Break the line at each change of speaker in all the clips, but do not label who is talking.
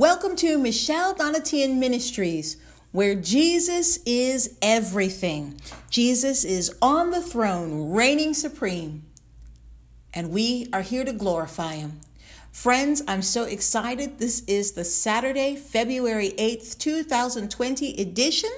Welcome to Michelle Donatian Ministries, where Jesus is everything. Jesus is on the throne, reigning supreme, and we are here to glorify him. Friends, I'm so excited. This is the Saturday, February 8th, 2020 edition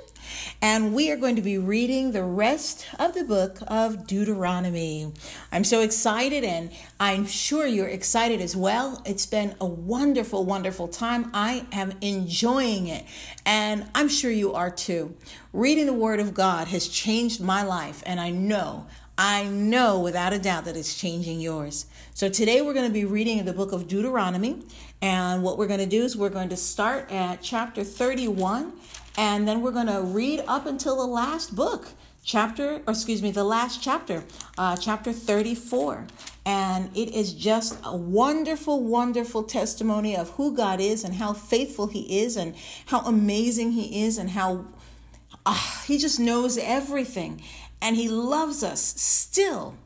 and we are going to be reading the rest of the book of Deuteronomy. I'm so excited, and I'm sure you're excited as well. It's been a wonderful, wonderful time. I am enjoying it, and I'm sure you are too. Reading the Word of God has changed my life, and I know I know without a doubt that it's changing yours. So today we're going to be reading the book of Deuteronomy. And what we're going to do is we're going to start at chapter 31 and then we're going to read up until the last book, chapter, or excuse me, the last chapter, uh, chapter 34. And it is just a wonderful, wonderful testimony of who God is and how faithful He is and how amazing He is and how uh, He just knows everything. And He loves us still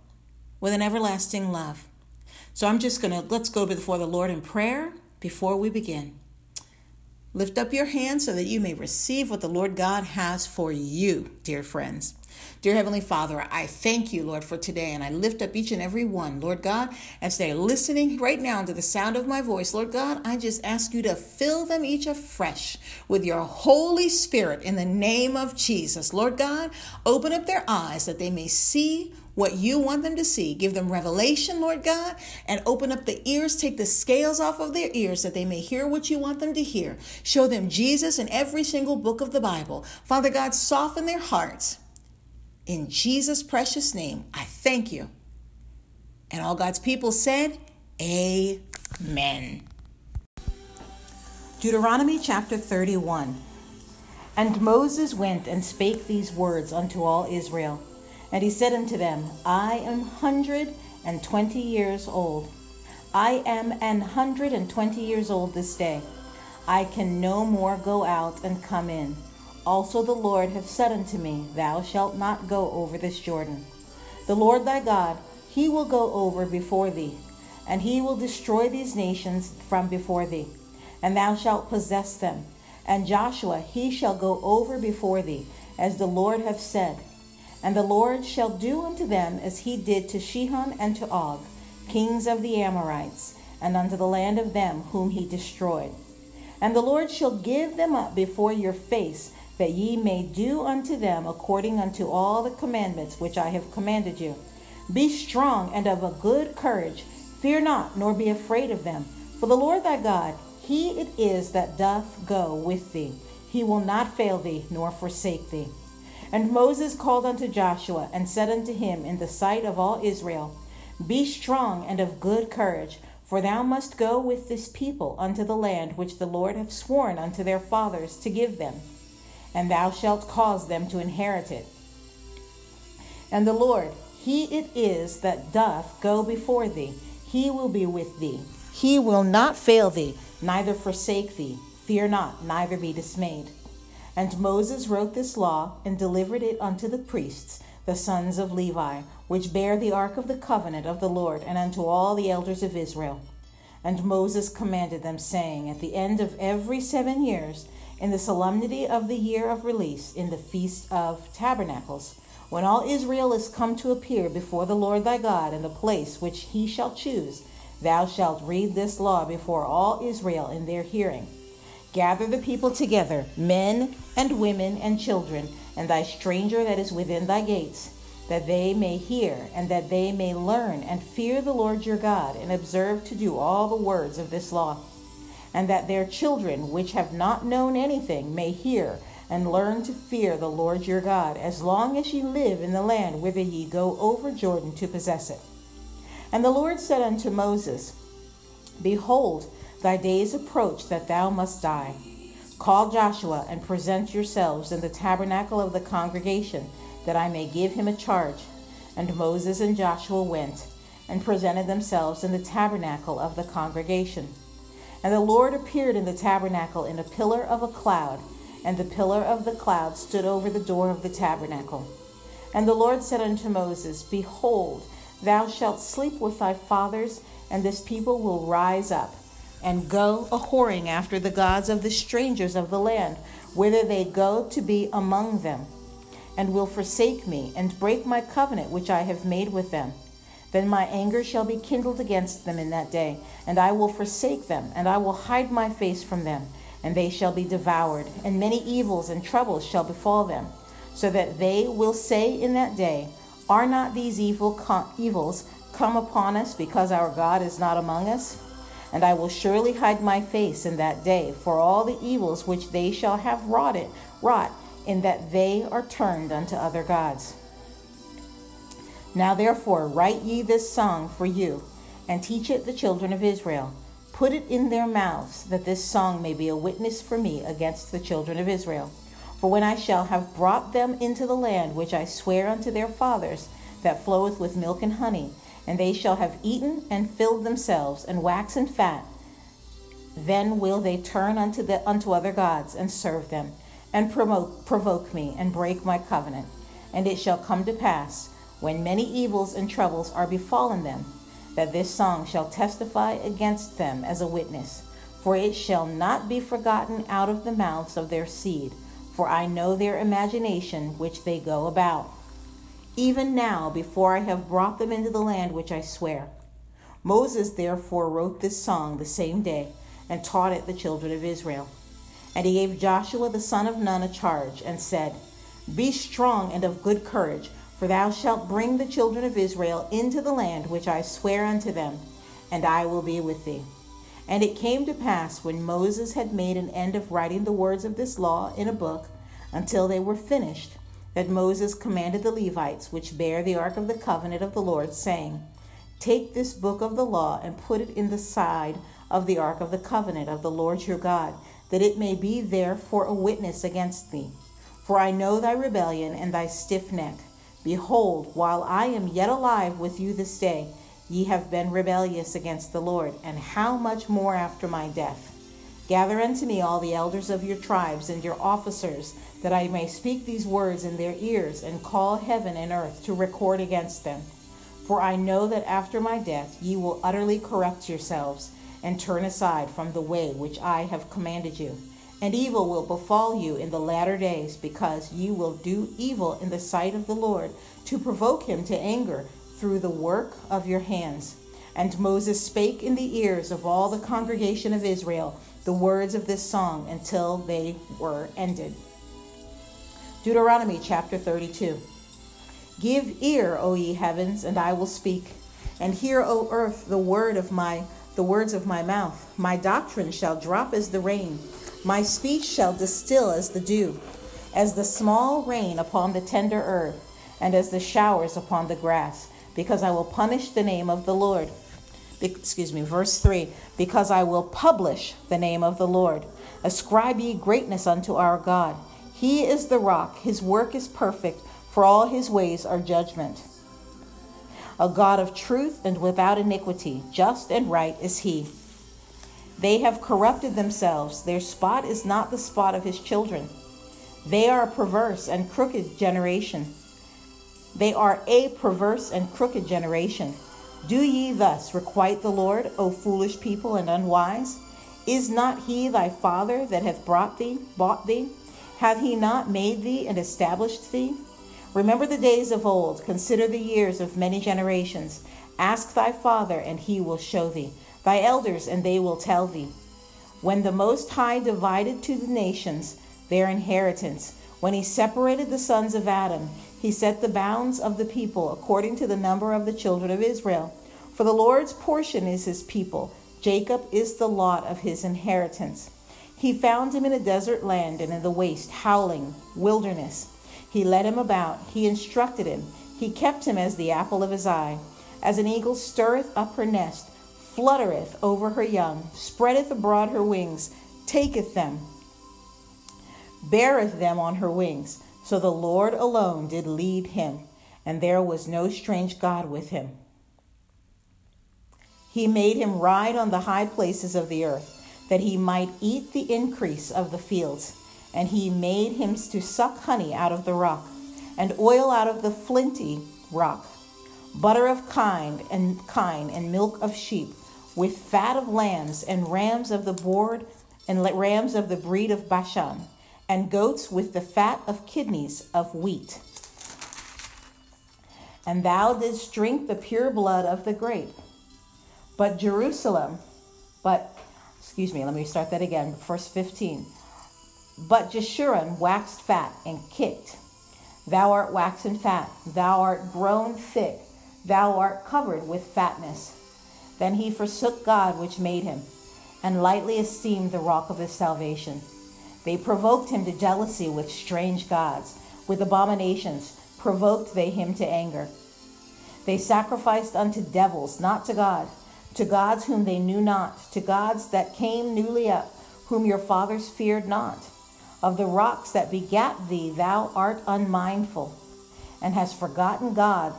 with an everlasting love. So I'm just going to, let's go before the Lord in prayer before we begin. Lift up your hands so that you may receive what the Lord God has for you, dear friends. Dear Heavenly Father, I thank you, Lord, for today, and I lift up each and every one, Lord God, as they're listening right now to the sound of my voice. Lord God, I just ask you to fill them each afresh with your Holy Spirit in the name of Jesus. Lord God, open up their eyes that they may see what you want them to see. Give them revelation, Lord God, and open up the ears. Take the scales off of their ears that they may hear what you want them to hear. Show them Jesus in every single book of the Bible. Father God, soften their hearts. In Jesus' precious name, I thank you. And all God's people said, Amen. Deuteronomy chapter 31. And Moses went and spake these words unto all Israel. And he said unto them, I am hundred and twenty years old. I am an hundred and twenty years old this day. I can no more go out and come in. Also the Lord hath said unto me, Thou shalt not go over this Jordan. The Lord thy God, he will go over before thee, and he will destroy these nations from before thee, and thou shalt possess them. And Joshua, he shall go over before thee, as the Lord hath said and the Lord shall do unto them as he did to Sihon and to Og, kings of the Amorites, and unto the land of them whom he destroyed. And the Lord shall give them up before your face, that ye may do unto them according unto all the commandments which I have commanded you. Be strong and of a good courage. Fear not, nor be afraid of them. For the Lord thy God, he it is that doth go with thee. He will not fail thee, nor forsake thee. And Moses called unto Joshua and said unto him in the sight of all Israel, Be strong and of good courage, for thou must go with this people unto the land which the Lord hath sworn unto their fathers to give them, and thou shalt cause them to inherit it. And the Lord, he it is that doth go before thee, he will be with thee. He will not fail thee, neither forsake thee. Fear not, neither be dismayed. And Moses wrote this law and delivered it unto the priests, the sons of Levi, which bear the ark of the covenant of the Lord, and unto all the elders of Israel. And Moses commanded them, saying, At the end of every seven years, in the solemnity of the year of release, in the feast of tabernacles, when all Israel is come to appear before the Lord thy God in the place which he shall choose, thou shalt read this law before all Israel in their hearing Gather the people together, men and women and children, and thy stranger that is within thy gates, that they may hear, and that they may learn and fear the Lord your God, and observe to do all the words of this law. And that their children, which have not known anything, may hear and learn to fear the Lord your God, as long as ye live in the land whither ye go over Jordan to possess it. And the Lord said unto Moses, Behold, Thy days approach that thou must die. Call Joshua and present yourselves in the tabernacle of the congregation, that I may give him a charge. And Moses and Joshua went and presented themselves in the tabernacle of the congregation. And the Lord appeared in the tabernacle in a pillar of a cloud, and the pillar of the cloud stood over the door of the tabernacle. And the Lord said unto Moses, Behold, thou shalt sleep with thy fathers, and this people will rise up and go a whoring after the gods of the strangers of the land, whither they go to be among them, and will forsake me, and break my covenant which I have made with them. Then my anger shall be kindled against them in that day, and I will forsake them, and I will hide my face from them, and they shall be devoured, and many evils and troubles shall befall them, so that they will say in that day, Are not these evil evils come upon us because our God is not among us? And I will surely hide my face in that day for all the evils which they shall have wrought it, wrought, in that they are turned unto other gods. Now therefore write ye this song for you, and teach it the children of Israel. Put it in their mouths, that this song may be a witness for me against the children of Israel. For when I shall have brought them into the land which I swear unto their fathers, that floweth with milk and honey, and they shall have eaten and filled themselves, and waxen fat. Then will they turn unto, the, unto other gods and serve them, and provoke, provoke me, and break my covenant. And it shall come to pass, when many evils and troubles are befallen them, that this song shall testify against them as a witness. For it shall not be forgotten out of the mouths of their seed, for I know their imagination which they go about even now, before I have brought them into the land which I swear. Moses therefore wrote this song the same day and taught it the children of Israel. And he gave Joshua the son of Nun a charge and said, Be strong and of good courage, for thou shalt bring the children of Israel into the land which I swear unto them, and I will be with thee. And it came to pass when Moses had made an end of writing the words of this law in a book, until they were finished, that Moses commanded the Levites, which bear the ark of the covenant of the Lord, saying, Take this book of the law and put it in the side of the ark of the covenant of the Lord your God, that it may be there for a witness against thee. For I know thy rebellion and thy stiff neck. Behold, while I am yet alive with you this day, ye have been rebellious against the Lord, and how much more after my death? Gather unto me all the elders of your tribes and your officers that I may speak these words in their ears and call heaven and earth to record against them. For I know that after my death ye will utterly corrupt yourselves and turn aside from the way which I have commanded you. And evil will befall you in the latter days, because ye will do evil in the sight of the Lord, to provoke him to anger through the work of your hands. And Moses spake in the ears of all the congregation of Israel the words of this song until they were ended. Deuteronomy chapter 32. Give ear, O ye heavens, and I will speak, and hear, O earth, the word of my the words of my mouth. My doctrine shall drop as the rain, my speech shall distill as the dew, as the small rain upon the tender earth, and as the showers upon the grass, because I will punish the name of the Lord. Excuse me, verse 3 Because I will publish the name of the Lord. Ascribe ye greatness unto our God. He is the rock, his work is perfect, for all his ways are judgment. A God of truth and without iniquity, just and right is he. They have corrupted themselves, their spot is not the spot of his children. They are a perverse and crooked generation. They are a perverse and crooked generation. Do ye thus requite the Lord, O foolish people and unwise? Is not he thy father that hath brought thee, bought thee? Hath he not made thee and established thee? Remember the days of old, consider the years of many generations. Ask thy father, and he will show thee, thy elders, and they will tell thee. When the Most High divided to the nations their inheritance, when he separated the sons of Adam, he set the bounds of the people according to the number of the children of Israel. For the Lord's portion is his people, Jacob is the lot of his inheritance. He found him in a desert land and in the waste, howling, wilderness. He led him about, he instructed him, he kept him as the apple of his eye. As an eagle stirreth up her nest, fluttereth over her young, spreadeth abroad her wings, taketh them, beareth them on her wings. So the Lord alone did lead him, and there was no strange God with him. He made him ride on the high places of the earth that he might eat the increase of the fields. And he made him to suck honey out of the rock, and oil out of the flinty rock, butter of kine and kine and milk of sheep, with fat of lambs and rams of the board and rams of the breed of Bashan, and goats with the fat of kidneys of wheat. And thou didst drink the pure blood of the grape. But Jerusalem, but, excuse me, let me start that again, verse 15. But Jeshurun waxed fat and kicked. Thou art waxen fat, thou art grown thick, thou art covered with fatness. Then he forsook God which made him, and lightly esteemed the rock of his salvation. They provoked him to jealousy with strange gods, with abominations provoked they him to anger. They sacrificed unto devils, not to God, to gods whom they knew not, to gods that came newly up, whom your fathers feared not. Of the rocks that begat thee, thou art unmindful, and hast forgotten God,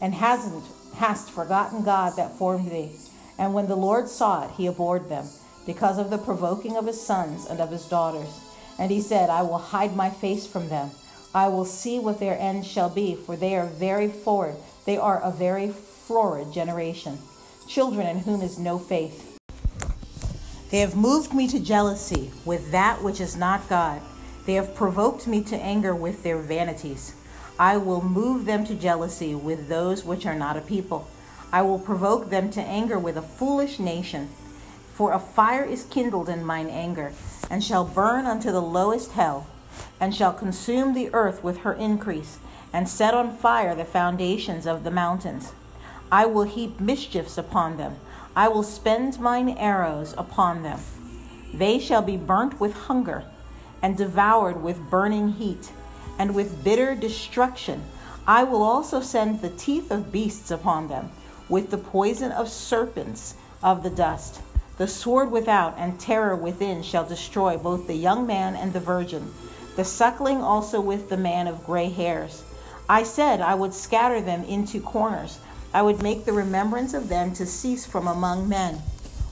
and hasn't hast forgotten God that formed thee. And when the Lord saw it, he abhorred them, because of the provoking of his sons and of his daughters. And he said, I will hide my face from them. I will see what their end shall be, for they are very forward. They are a very forward generation, children in whom is no faith. They have moved me to jealousy with that which is not God. They have provoked me to anger with their vanities. I will move them to jealousy with those which are not a people. I will provoke them to anger with a foolish nation. For a fire is kindled in mine anger, and shall burn unto the lowest hell, and shall consume the earth with her increase, and set on fire the foundations of the mountains. I will heap mischiefs upon them. I will spend mine arrows upon them. They shall be burnt with hunger, and devoured with burning heat and with bitter destruction. I will also send the teeth of beasts upon them, with the poison of serpents of the dust. The sword without and terror within shall destroy both the young man and the virgin, the suckling also with the man of gray hairs. I said I would scatter them into corners. I would make the remembrance of them to cease from among men.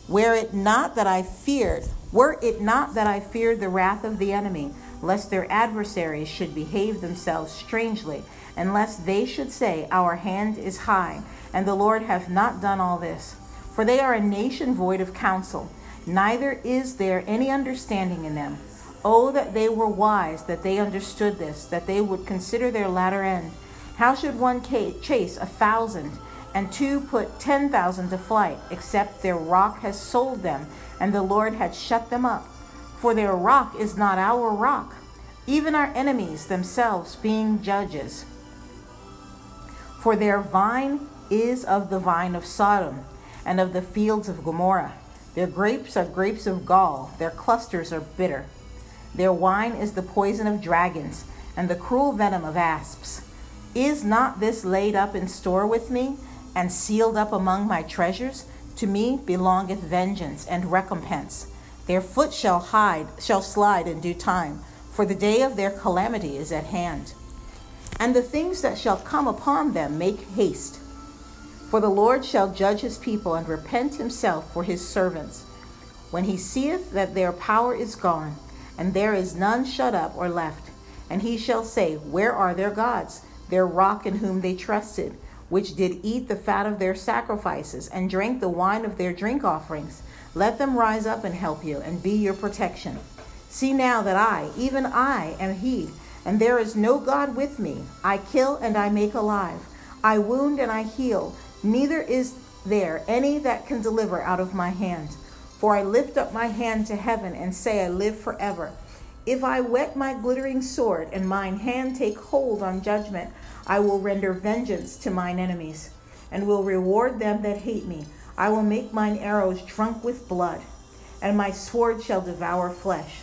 Were it not that I feared, were it not that I feared the wrath of the enemy, lest their adversaries should behave themselves strangely, and lest they should say, Our hand is high, and the Lord hath not done all this. For they are a nation void of counsel, neither is there any understanding in them. Oh, that they were wise, that they understood this, that they would consider their latter end. How should one chase a thousand, and two put ten thousand to flight, except their rock has sold them, and the Lord had shut them up? For their rock is not our rock, even our enemies themselves being judges. For their vine is of the vine of Sodom, and of the fields of Gomorrah. Their grapes are grapes of gall, their clusters are bitter. Their wine is the poison of dragons, and the cruel venom of asps. Is not this laid up in store with me, and sealed up among my treasures? To me belongeth vengeance and recompense. Their foot shall hide, shall slide in due time, for the day of their calamity is at hand. And the things that shall come upon them make haste. For the Lord shall judge his people and repent himself for his servants. When he seeth that their power is gone, and there is none shut up or left, and he shall say, Where are their gods, their rock in whom they trusted, which did eat the fat of their sacrifices, and drank the wine of their drink offerings? Let them rise up and help you and be your protection. See now that I, even I, am He, and there is no God with me. I kill and I make alive. I wound and I heal. Neither is there any that can deliver out of my hand. For I lift up my hand to heaven and say, I live forever. If I whet my glittering sword and mine hand take hold on judgment, I will render vengeance to mine enemies, and will reward them that hate me. I will make mine arrows drunk with blood, and my sword shall devour flesh,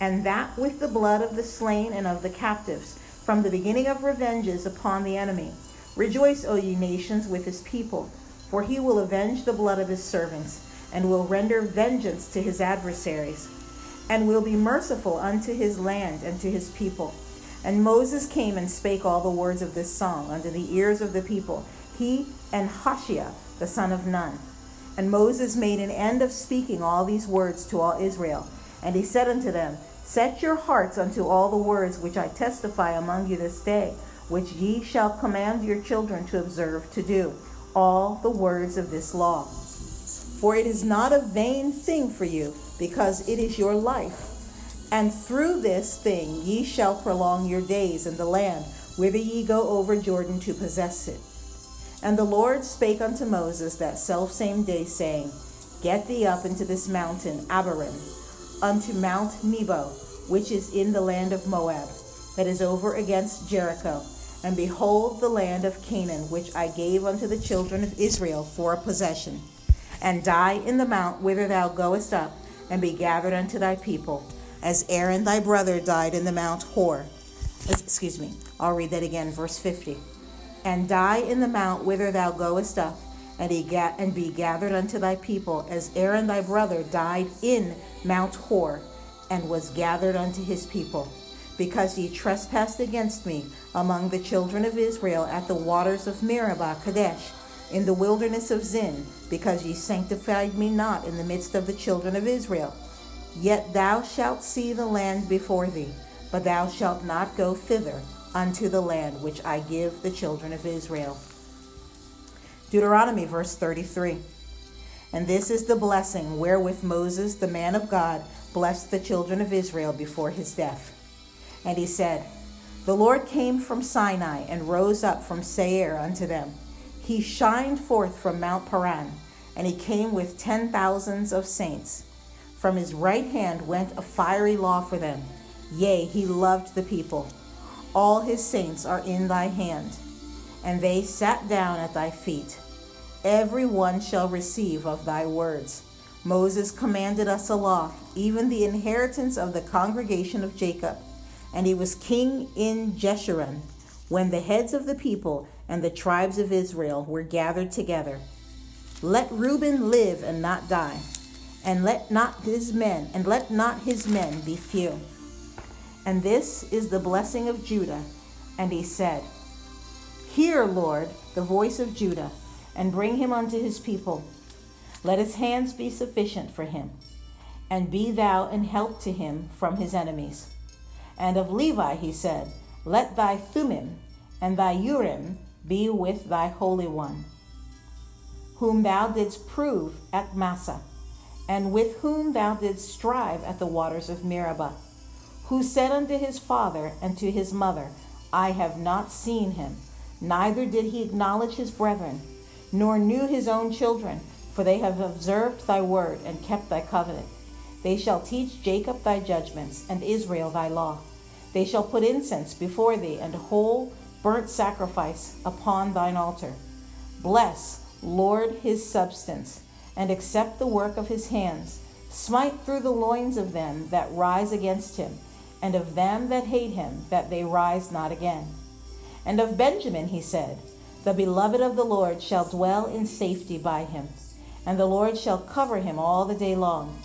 and that with the blood of the slain and of the captives, from the beginning of revenges upon the enemy. Rejoice, O ye nations, with his people, for he will avenge the blood of his servants, and will render vengeance to his adversaries, and will be merciful unto his land and to his people. And Moses came and spake all the words of this song unto the ears of the people, he and Hoshea the son of Nun. And Moses made an end of speaking all these words to all Israel. And he said unto them, Set your hearts unto all the words which I testify among you this day, which ye shall command your children to observe to do, all the words of this law. For it is not a vain thing for you, because it is your life. And through this thing ye shall prolong your days in the land, whither ye go over Jordan to possess it. And the Lord spake unto Moses that selfsame day, saying, Get thee up into this mountain, Abarim, unto Mount Nebo, which is in the land of Moab, that is over against Jericho. And behold the land of Canaan, which I gave unto the children of Israel for a possession. And die in the mount whither thou goest up, and be gathered unto thy people, as Aaron thy brother died in the Mount Hor. Excuse me, I'll read that again, verse 50. And die in the mount whither thou goest up, and, ga- and be gathered unto thy people, as Aaron thy brother died in Mount Hor, and was gathered unto his people. Because ye trespassed against me among the children of Israel at the waters of Meribah Kadesh, in the wilderness of Zin, because ye sanctified me not in the midst of the children of Israel. Yet thou shalt see the land before thee, but thou shalt not go thither unto the land which I give the children of Israel. Deuteronomy, verse 33. And this is the blessing wherewith Moses, the man of God, blessed the children of Israel before his death. And he said, The Lord came from Sinai and rose up from Seir unto them. He shined forth from Mount Paran, and he came with ten thousands of saints. From his right hand went a fiery law for them. Yea, he loved the people. All his saints are in thy hand. And they sat down at thy feet. Every one shall receive of thy words. Moses commanded us a law, even the inheritance of the congregation of Jacob. And he was king in Jeshurun, when the heads of the people and the tribes of Israel were gathered together. Let Reuben live and not die, and let not his men and let not his men be few. And this is the blessing of Judah. And he said, Hear, Lord, the voice of Judah, and bring him unto his people. Let his hands be sufficient for him, and be thou an help to him from his enemies. And of Levi he said, Let thy Thummim and thy Urim be with thy Holy One, whom thou didst prove at Massah, and with whom thou didst strive at the waters of Meribah who said unto his father and to his mother, I have not seen him, neither did he acknowledge his brethren, nor knew his own children, for they have observed thy word and kept thy covenant. They shall teach Jacob thy judgments, and Israel thy law. They shall put incense before thee, and whole burnt sacrifice upon thine altar. Bless, Lord, his substance, and accept the work of his hands. Smite through the loins of them that rise against him and of them that hate him, that they rise not again. And of Benjamin he said, The beloved of the Lord shall dwell in safety by him, and the Lord shall cover him all the day long,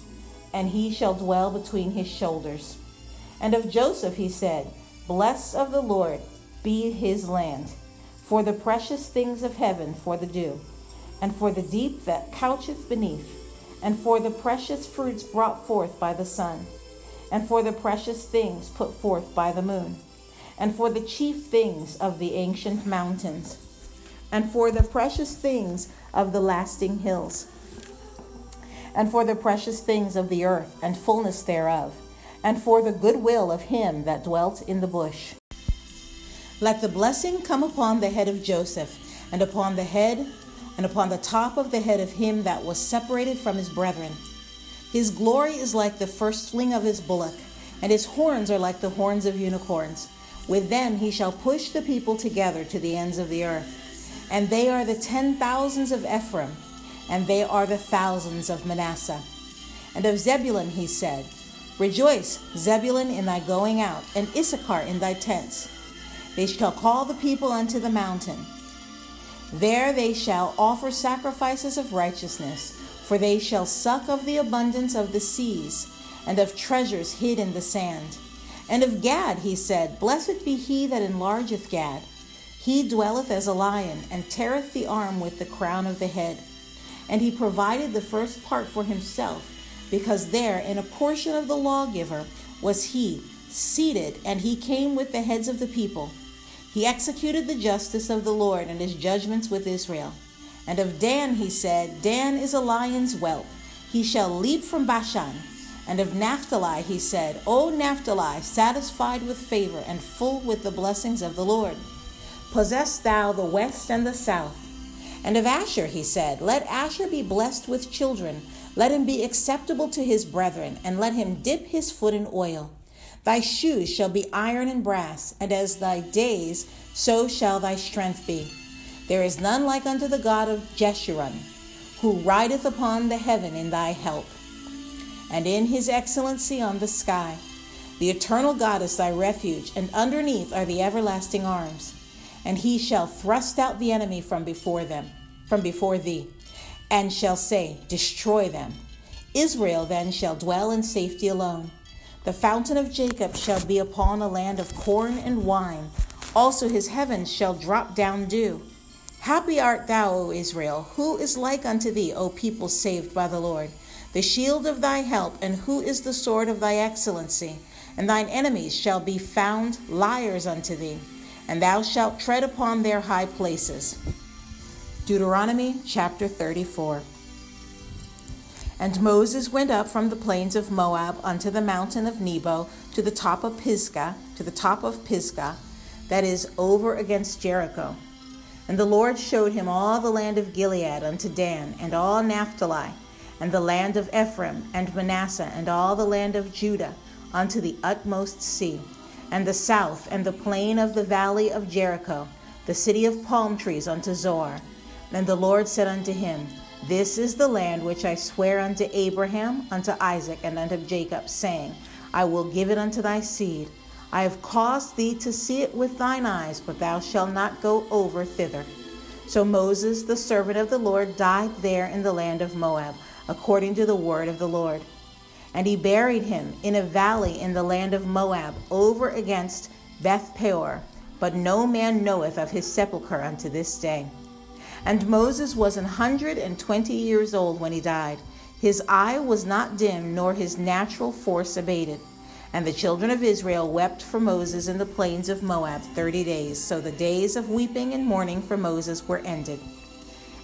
and he shall dwell between his shoulders. And of Joseph he said, Blessed of the Lord be his land, for the precious things of heaven for the dew, and for the deep that coucheth beneath, and for the precious fruits brought forth by the sun and for the precious things put forth by the moon, and for the chief things of the ancient mountains, and for the precious things of the lasting hills, and for the precious things of the earth and fullness thereof, and for the goodwill of him that dwelt in the bush. Let the blessing come upon the head of Joseph, and upon the head, and upon the top of the head of him that was separated from his brethren his glory is like the firstling of his bullock, and his horns are like the horns of unicorns. With them he shall push the people together to the ends of the earth. And they are the ten thousands of Ephraim, and they are the thousands of Manasseh. And of Zebulun he said, Rejoice, Zebulun, in thy going out, and Issachar in thy tents. They shall call the people unto the mountain. There they shall offer sacrifices of righteousness for they shall suck of the abundance of the seas, and of treasures hid in the sand. And of Gad he said, Blessed be he that enlargeth Gad. He dwelleth as a lion, and teareth the arm with the crown of the head. And he provided the first part for himself, because there in a portion of the lawgiver was he seated, and he came with the heads of the people. He executed the justice of the Lord and his judgments with Israel. And of Dan he said, Dan is a lion's whelp. He shall leap from Bashan. And of Naphtali he said, O Naphtali, satisfied with favor and full with the blessings of the Lord. Possess thou the west and the south. And of Asher he said, Let Asher be blessed with children. Let him be acceptable to his brethren, and let him dip his foot in oil. Thy shoes shall be iron and brass, and as thy days, so shall thy strength be. There is none like unto the God of Jeshurun, who rideth upon the heaven in thy help, and in his excellency on the sky. The eternal God is thy refuge, and underneath are the everlasting arms. And he shall thrust out the enemy from before them, from before thee, and shall say, Destroy them. Israel then shall dwell in safety alone. The fountain of Jacob shall be upon a land of corn and wine. Also his heavens shall drop down dew. Happy art thou, O Israel! Who is like unto thee, O people saved by the Lord? The shield of thy help, and who is the sword of thy excellency? And thine enemies shall be found liars unto thee, and thou shalt tread upon their high places. Deuteronomy chapter 34. And Moses went up from the plains of Moab unto the mountain of Nebo to the top of Pisgah, to the top of Pisgah, that is over against Jericho. And the Lord showed him all the land of Gilead unto Dan, and all Naphtali, and the land of Ephraim, and Manasseh, and all the land of Judah, unto the utmost sea, and the south, and the plain of the valley of Jericho, the city of palm trees unto Zoar. And the Lord said unto him, This is the land which I swear unto Abraham, unto Isaac, and unto Jacob, saying, I will give it unto thy seed. I have caused thee to see it with thine eyes, but thou shalt not go over thither. So Moses, the servant of the Lord, died there in the land of Moab, according to the word of the Lord. And he buried him in a valley in the land of Moab, over against Beth Peor. But no man knoweth of his sepulchre unto this day. And Moses was an hundred and twenty years old when he died. His eye was not dim, nor his natural force abated. And the children of Israel wept for Moses in the plains of Moab thirty days. So the days of weeping and mourning for Moses were ended.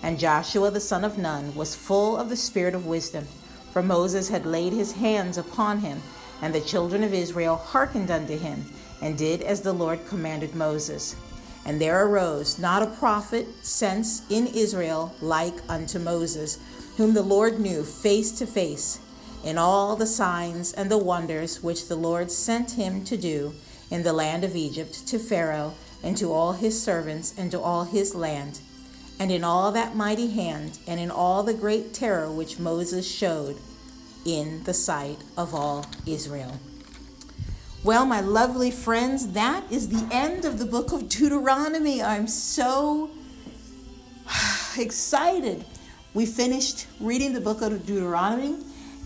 And Joshua the son of Nun was full of the spirit of wisdom, for Moses had laid his hands upon him. And the children of Israel hearkened unto him, and did as the Lord commanded Moses. And there arose not a prophet since in Israel like unto Moses, whom the Lord knew face to face in all the signs and the wonders which the Lord sent him to do in the land of Egypt to Pharaoh and to all his servants and to all his land, and in all that mighty hand and in all the great terror which Moses showed in the sight of all Israel. Well, my lovely friends, that is the end of the book of Deuteronomy. I'm so excited. We finished reading the book of Deuteronomy.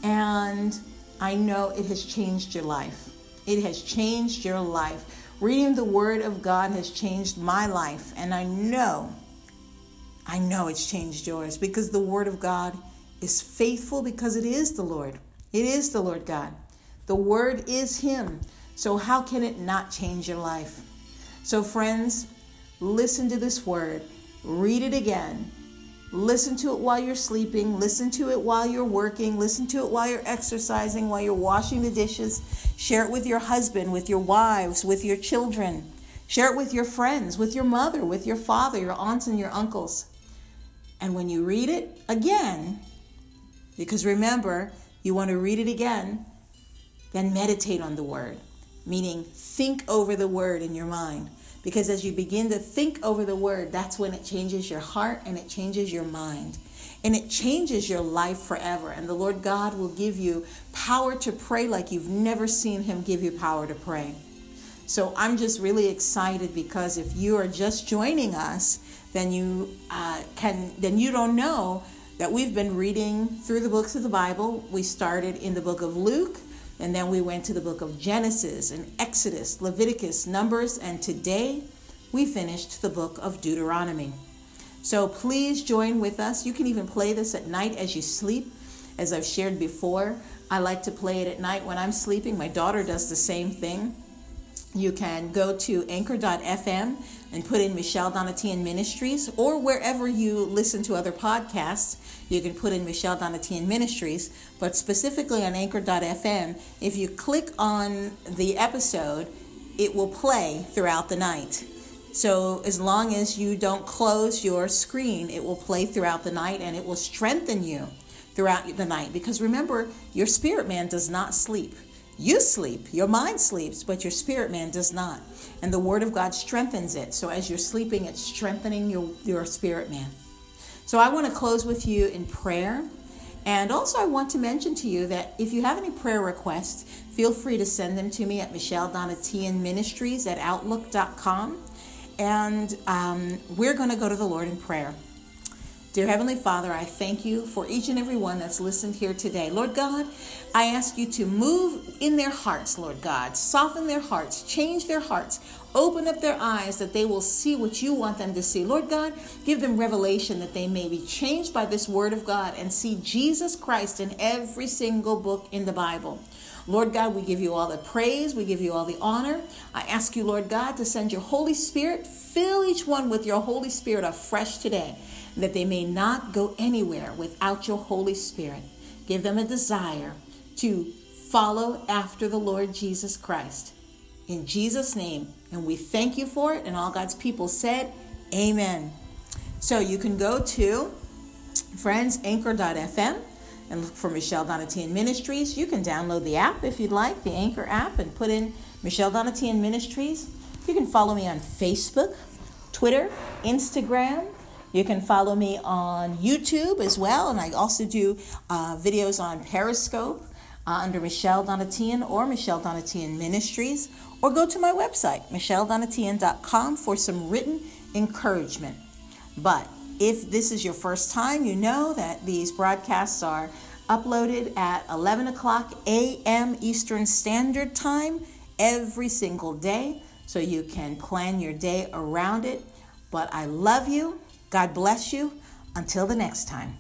And I know it has changed your life. It has changed your life. Reading the Word of God has changed my life. And I know, I know it's changed yours because the Word of God is faithful because it is the Lord. It is the Lord God. The Word is Him. So, how can it not change your life? So, friends, listen to this Word, read it again, Listen to it while you're sleeping. Listen to it while you're working. Listen to it while you're exercising, while you're washing the dishes. Share it with your husband, with your wives, with your children. Share it with your friends, with your mother, with your father, your aunts, and your uncles. And when you read it again, because remember, you want to read it again, then meditate on the word, meaning think over the word in your mind. Because as you begin to think over the word, that's when it changes your heart and it changes your mind. And it changes your life forever. And the Lord God will give you power to pray like you've never seen Him give you power to pray. So I'm just really excited because if you are just joining us, then you uh, can then you don't know that we've been reading through the books of the Bible. We started in the book of Luke, and then we went to the book of Genesis and Exodus, Leviticus, Numbers, and today we finished the book of Deuteronomy. So please join with us. You can even play this at night as you sleep. As I've shared before, I like to play it at night when I'm sleeping. My daughter does the same thing. You can go to anchor.fm and put in Michelle Donatian Ministries, or wherever you listen to other podcasts, you can put in Michelle Donatian Ministries. But specifically on anchor.fm, if you click on the episode, it will play throughout the night. So as long as you don't close your screen, it will play throughout the night and it will strengthen you throughout the night. Because remember, your spirit man does not sleep. You sleep, your mind sleeps, but your spirit man does not. And the word of God strengthens it. So as you're sleeping, it's strengthening your, your spirit man. So I want to close with you in prayer. And also, I want to mention to you that if you have any prayer requests, feel free to send them to me at Michelle Donatian Ministries at Outlook.com. And um, we're going to go to the Lord in prayer. Dear Heavenly Father, I thank you for each and every one that's listened here today. Lord God, I ask you to move in their hearts, Lord God. Soften their hearts, change their hearts, open up their eyes that they will see what you want them to see. Lord God, give them revelation that they may be changed by this word of God and see Jesus Christ in every single book in the Bible. Lord God, we give you all the praise, we give you all the honor. I ask you, Lord God, to send your Holy Spirit, fill each one with your Holy Spirit afresh today that they may not go anywhere without your Holy Spirit. Give them a desire to follow after the Lord Jesus Christ. In Jesus' name, and we thank you for it. And all God's people said, Amen. So you can go to friends anchor.fm and look for Michelle Donatian Ministries. You can download the app if you'd like, the Anchor app, and put in Michelle Donatian Ministries. You can follow me on Facebook, Twitter, Instagram, you can follow me on YouTube as well, and I also do uh, videos on Periscope uh, under Michelle Donatian or Michelle Donatian Ministries, or go to my website, michelledonatian.com, for some written encouragement. But if this is your first time, you know that these broadcasts are uploaded at 11 o'clock a.m. Eastern Standard Time every single day, so you can plan your day around it. But I love you. God bless you. Until the next time.